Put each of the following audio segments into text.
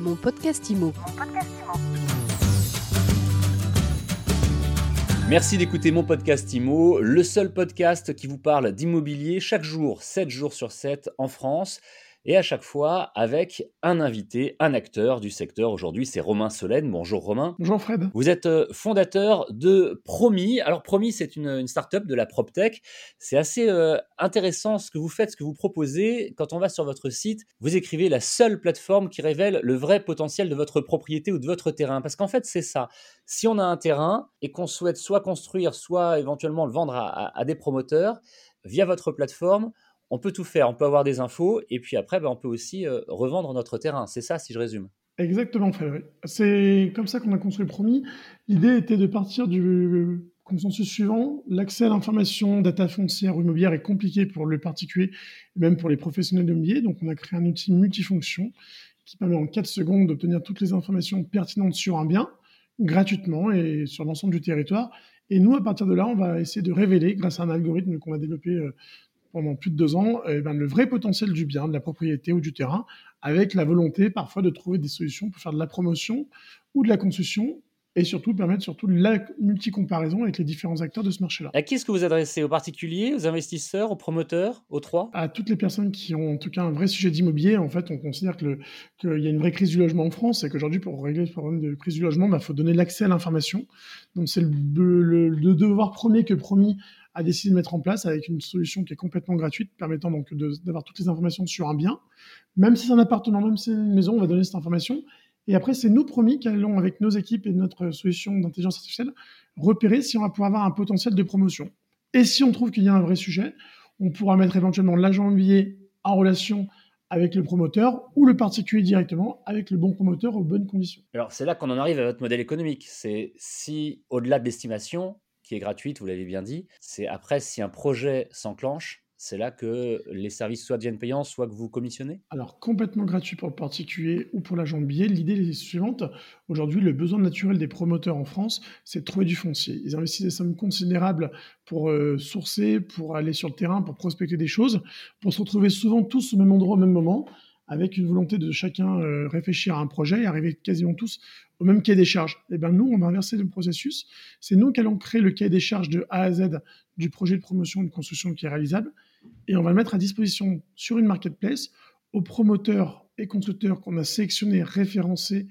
Mon podcast IMO. Merci d'écouter mon podcast IMO, le seul podcast qui vous parle d'immobilier chaque jour, 7 jours sur 7 en France et à chaque fois avec un invité, un acteur du secteur. Aujourd'hui, c'est Romain Solène. Bonjour Romain. Bonjour Fred. Vous êtes euh, fondateur de Promis. Alors Promis, c'est une, une start-up de la PropTech. C'est assez euh, intéressant ce que vous faites, ce que vous proposez. Quand on va sur votre site, vous écrivez la seule plateforme qui révèle le vrai potentiel de votre propriété ou de votre terrain. Parce qu'en fait, c'est ça. Si on a un terrain et qu'on souhaite soit construire, soit éventuellement le vendre à, à des promoteurs, via votre plateforme, on peut tout faire. On peut avoir des infos et puis après, ben, on peut aussi euh, revendre notre terrain. C'est ça, si je résume. Exactement, Frédéric. C'est comme ça qu'on a construit le promis. L'idée était de partir du consensus suivant. L'accès à l'information data foncière ou immobilière est compliqué pour le particulier, même pour les professionnels de Donc, on a créé un outil multifonction qui permet en 4 secondes d'obtenir toutes les informations pertinentes sur un bien gratuitement et sur l'ensemble du territoire. Et nous, à partir de là, on va essayer de révéler, grâce à un algorithme qu'on a développé euh, pendant plus de deux ans eh ben, le vrai potentiel du bien, de la propriété ou du terrain, avec la volonté parfois de trouver des solutions pour faire de la promotion ou de la construction et surtout permettre surtout la multi-comparaison avec les différents acteurs de ce marché-là. À qui est-ce que vous adressez? Aux particuliers, aux investisseurs, aux promoteurs, aux trois? À toutes les personnes qui ont en tout cas un vrai sujet d'immobilier. En fait, on considère qu'il y a une vraie crise du logement en France et qu'aujourd'hui, pour régler ce problème de crise du logement, il bah, faut donner l'accès à l'information. Donc c'est le, le, devoir premier que promis a décidé de mettre en place avec une solution qui est complètement gratuite, permettant donc d'avoir toutes les informations sur un bien. Même si c'est un appartement, même si c'est une maison, on va donner cette information. Et après, c'est nous promis qu'allons, avec nos équipes et notre solution d'intelligence artificielle, repérer si on va pouvoir avoir un potentiel de promotion. Et si on trouve qu'il y a un vrai sujet, on pourra mettre éventuellement l'agent immobilier en relation avec le promoteur ou le particulier directement avec le bon promoteur aux bonnes conditions. Alors c'est là qu'on en arrive à votre modèle économique. C'est si au-delà de l'estimation, qui est gratuite, vous l'avez bien dit, c'est après si un projet s'enclenche, c'est là que les services soit deviennent payants, soit que vous commissionnez? Alors, complètement gratuit pour le particulier ou pour l'agent de billet. L'idée est suivante. Aujourd'hui, le besoin naturel des promoteurs en France, c'est de trouver du foncier. Ils investissent des sommes considérables pour euh, sourcer, pour aller sur le terrain, pour prospecter des choses, pour se retrouver souvent tous au même endroit au même moment avec une volonté de chacun euh, réfléchir à un projet et arriver quasiment tous au même cahier des charges. Eh bien nous, on va inverser le processus. C'est nous qui allons créer le cahier des charges de A à Z du projet de promotion et de construction qui est réalisable et on va le mettre à disposition sur une marketplace aux promoteurs et constructeurs qu'on a sélectionnés, référencés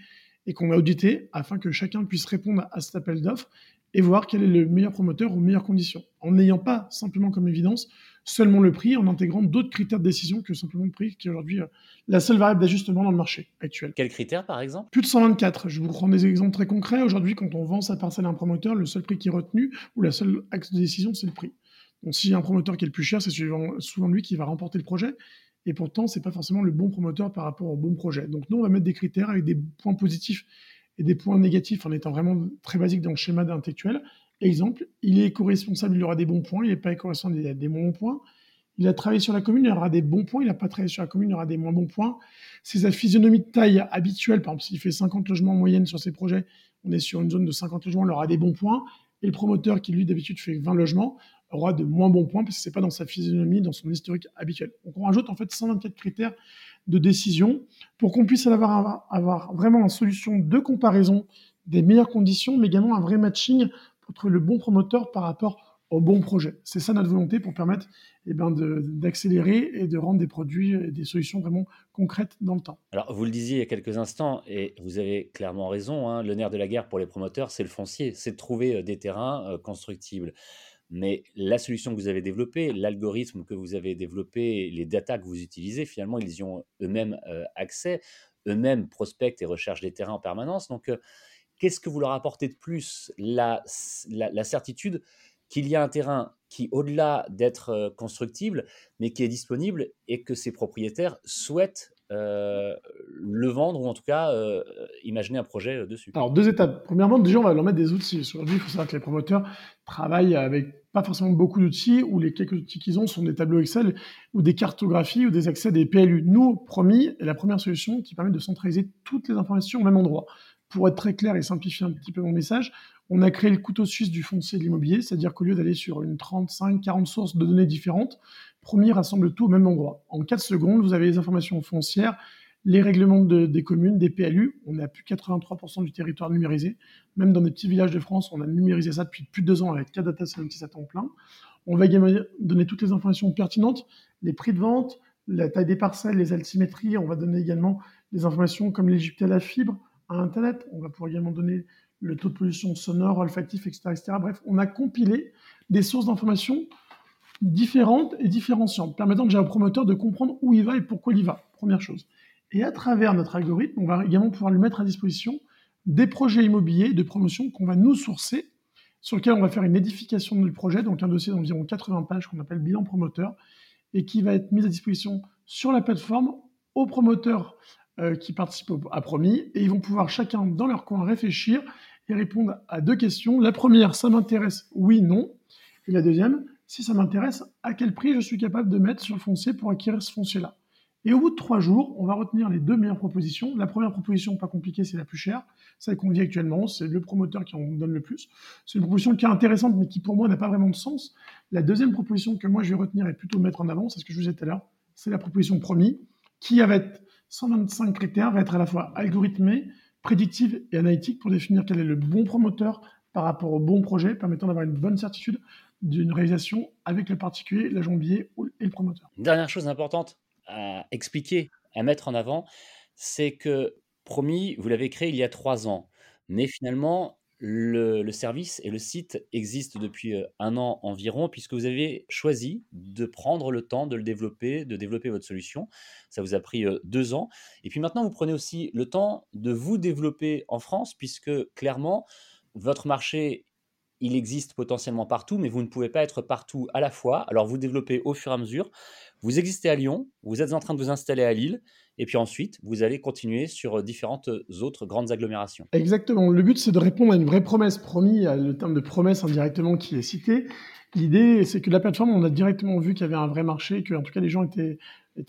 et qu'on a audités afin que chacun puisse répondre à cet appel d'offres et voir quel est le meilleur promoteur aux meilleures conditions, en n'ayant pas simplement comme évidence seulement le prix, en intégrant d'autres critères de décision que simplement le prix, qui est aujourd'hui euh, la seule variable d'ajustement dans le marché actuel. Quels critères par exemple? Plus de 124. Je vous prends des exemples très concrets. Aujourd'hui, quand on vend sa parcelle à un promoteur, le seul prix qui est retenu, ou la seule axe de décision, c'est le prix. Donc, s'il y a un promoteur qui est le plus cher, c'est souvent lui qui va remporter le projet. Et pourtant, ce n'est pas forcément le bon promoteur par rapport au bon projet. Donc, nous, on va mettre des critères avec des points positifs et des points négatifs en étant vraiment très basique dans le schéma d'intellectuel. Exemple, il est éco-responsable, il aura des bons points. Il n'est pas éco-responsable, il a des moins bons points. Il a travaillé sur la commune, il aura des bons points. Il n'a pas travaillé sur la commune, il aura des moins bons points. C'est sa physionomie de taille habituelle. Par exemple, s'il fait 50 logements en moyenne sur ses projets, on est sur une zone de 50 logements, il aura des bons points. Et le promoteur qui, lui, d'habitude, fait 20 logements, aura de moins bons points parce que c'est pas dans sa physionomie, dans son historique habituel. Donc on rajoute en fait 124 critères de décision pour qu'on puisse avoir, avoir vraiment une solution de comparaison des meilleures conditions, mais également un vrai matching trouver le bon promoteur par rapport au bon projet. C'est ça notre volonté pour permettre eh ben, d'accélérer et de rendre des produits et des solutions vraiment concrètes dans le temps. Alors, vous le disiez il y a quelques instants, et vous avez clairement raison, hein, le nerf de la guerre pour les promoteurs, c'est le foncier, c'est de trouver euh, des terrains euh, constructibles. Mais la solution que vous avez développée, l'algorithme que vous avez développé, les datas que vous utilisez, finalement, ils y ont eux-mêmes euh, accès, eux-mêmes prospectent et recherchent des terrains en permanence. Donc, qu'est-ce que vous leur apportez de plus? La, certitude qu'il y a un terrain qui, au-delà d'être euh, constructible, mais qui est disponible et que ses propriétaires souhaitent le vendre ou en tout cas imaginer un projet dessus Alors, deux étapes. Premièrement, déjà, on va leur mettre des outils. Aujourd'hui, il faut savoir que les promoteurs travaillent avec pas forcément beaucoup d'outils, ou les quelques outils qu'ils ont sont des tableaux Excel ou des cartographies ou des accès à des PLU. Nous, promis, la première solution qui permet de centraliser toutes les informations au même endroit. Pour être très clair et simplifier un petit peu mon message, on a créé le couteau suisse du foncier de l'immobilier, c'est-à-dire qu'au lieu d'aller sur une 35, 40 sources de données différentes, Promis rassemble tout au même endroit. En 4 secondes, vous avez les informations foncières, les règlements des communes, des PLU. On a plus de 83% du territoire numérisé. Même dans des petits villages de France, on a numérisé ça depuis plus de deux ans avec 4 data scientists à temps plein. On va également donner toutes les informations pertinentes, les prix de vente, la taille des parcelles, les altimétries. On va donner également des informations comme l'égypte à la fibre, à Internet. On va pouvoir également donner le taux de pollution sonore, olfactif, etc.. Bref, on a compilé des sources d'informations différentes et différenciantes, permettant déjà au promoteur de comprendre où il va et pourquoi il y va, première chose. Et à travers notre algorithme, on va également pouvoir lui mettre à disposition des projets immobiliers de promotion qu'on va nous sourcer, sur lesquels on va faire une édification du projet, donc un dossier d'environ 80 pages qu'on appelle bilan promoteur, et qui va être mis à disposition sur la plateforme aux promoteurs euh, qui participent à Promis, et ils vont pouvoir chacun dans leur coin réfléchir et répondre à deux questions. La première, ça m'intéresse, oui, non. Et la deuxième, si ça m'intéresse, à quel prix je suis capable de mettre sur le foncier pour acquérir ce foncier-là? Et au bout de trois jours, on va retenir les deux meilleures propositions. La première proposition, pas compliquée, c'est la plus chère, celle qu'on vit actuellement, c'est le promoteur qui en donne le plus. C'est une proposition qui est intéressante, mais qui pour moi n'a pas vraiment de sens. La deuxième proposition que moi je vais retenir et plutôt mettre en avant, c'est ce que je vous disais tout à l'heure, c'est la proposition promis, qui avec 125 critères va être à la fois algorithmée, prédictive et analytique pour définir quel est le bon promoteur par rapport au bon projet, permettant d'avoir une bonne certitude d'une réalisation avec le particulier, l'agent billet et le promoteur. Une dernière chose importante, à expliquer, à mettre en avant, c'est que Promis, vous l'avez créé il y a trois ans, mais finalement, le, service et le site existent depuis un an environ, puisque vous avez choisi de prendre le temps de le développer, de développer votre solution. Ça vous a pris deux ans. Et puis maintenant, vous prenez aussi le temps de vous développer en France, puisque clairement, votre marché il existe potentiellement partout, mais vous ne pouvez pas être partout à la fois. Alors vous développez au fur et à mesure. Vous existez à Lyon, vous êtes en train de vous installer à Lille, et puis ensuite, vous allez continuer sur différentes autres grandes agglomérations. Exactement. Le but, c'est de répondre à une vraie promesse promise, le terme de promesse indirectement qui est cité. L'idée, c'est que la plateforme, on a directement vu qu'il y avait un vrai marché, que tout cas les gens étaient,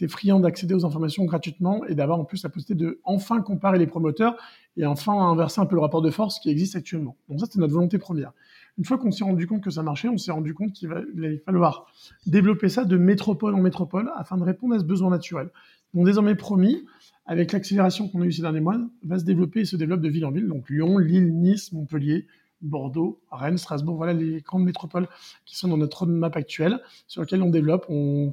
friands d'accéder aux informations gratuitement et d'avoir en plus la possibilité de enfin comparer les promoteurs et enfin inverser un peu le rapport de force qui existe actuellement. Donc ça, c'était notre volonté première. Une fois qu'on s'est rendu compte que ça marchait, on s'est rendu compte qu'il allait falloir développer ça de métropole en métropole afin de répondre à ce besoin naturel. Désormais promis, avec l'accélération qu'on a eue ces derniers mois, va se développer et se développe de ville en ville. Donc Lyon, Lille, Nice, Montpellier, Bordeaux, Rennes, Strasbourg, voilà les grandes métropoles qui sont dans notre roadmap actuelle, sur lesquelles on développe, on,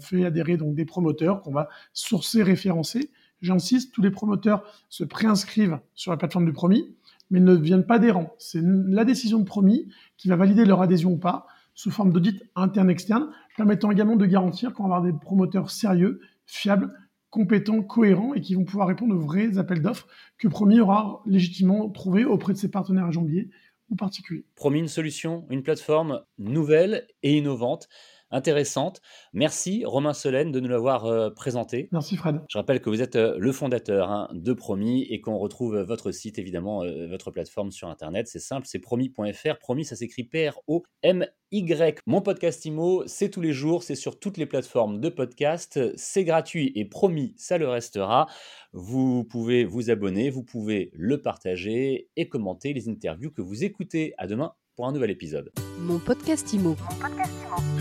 fait adhérer donc des promoteurs qu'on va sourcer, référencer. J'insiste, tous les promoteurs se préinscrivent sur la plateforme du promis mais ne viennent pas des. C'est la décision de promis qui va valider leur adhésion ou pas, sous forme d'audit interne-externe, permettant également de garantir qu'on va avoir des promoteurs sérieux, fiables, compétents, cohérents et qui vont pouvoir répondre aux vrais appels d'offres que Promis aura légitimement trouvé auprès de ses partenaires à Jambier ou particuliers. Promis, une solution, une plateforme nouvelle et innovante intéressante. Merci Romain Solène de nous l'avoir euh, présenté. Merci Fred. Je rappelle que vous êtes euh, le fondateur hein, de Promis et qu'on retrouve votre site, évidemment, euh, votre plateforme sur Internet. C'est simple, c'est promis.fr. Promis, ça s'écrit P-R-O-M-Y. Mon podcast IMO, c'est tous les jours, c'est sur toutes les plateformes de podcast. C'est gratuit et promis, ça le restera. Vous pouvez vous abonner, vous pouvez le partager et commenter les interviews que vous écoutez. À demain pour un nouvel épisode. Mon podcast Mon podcast IMO.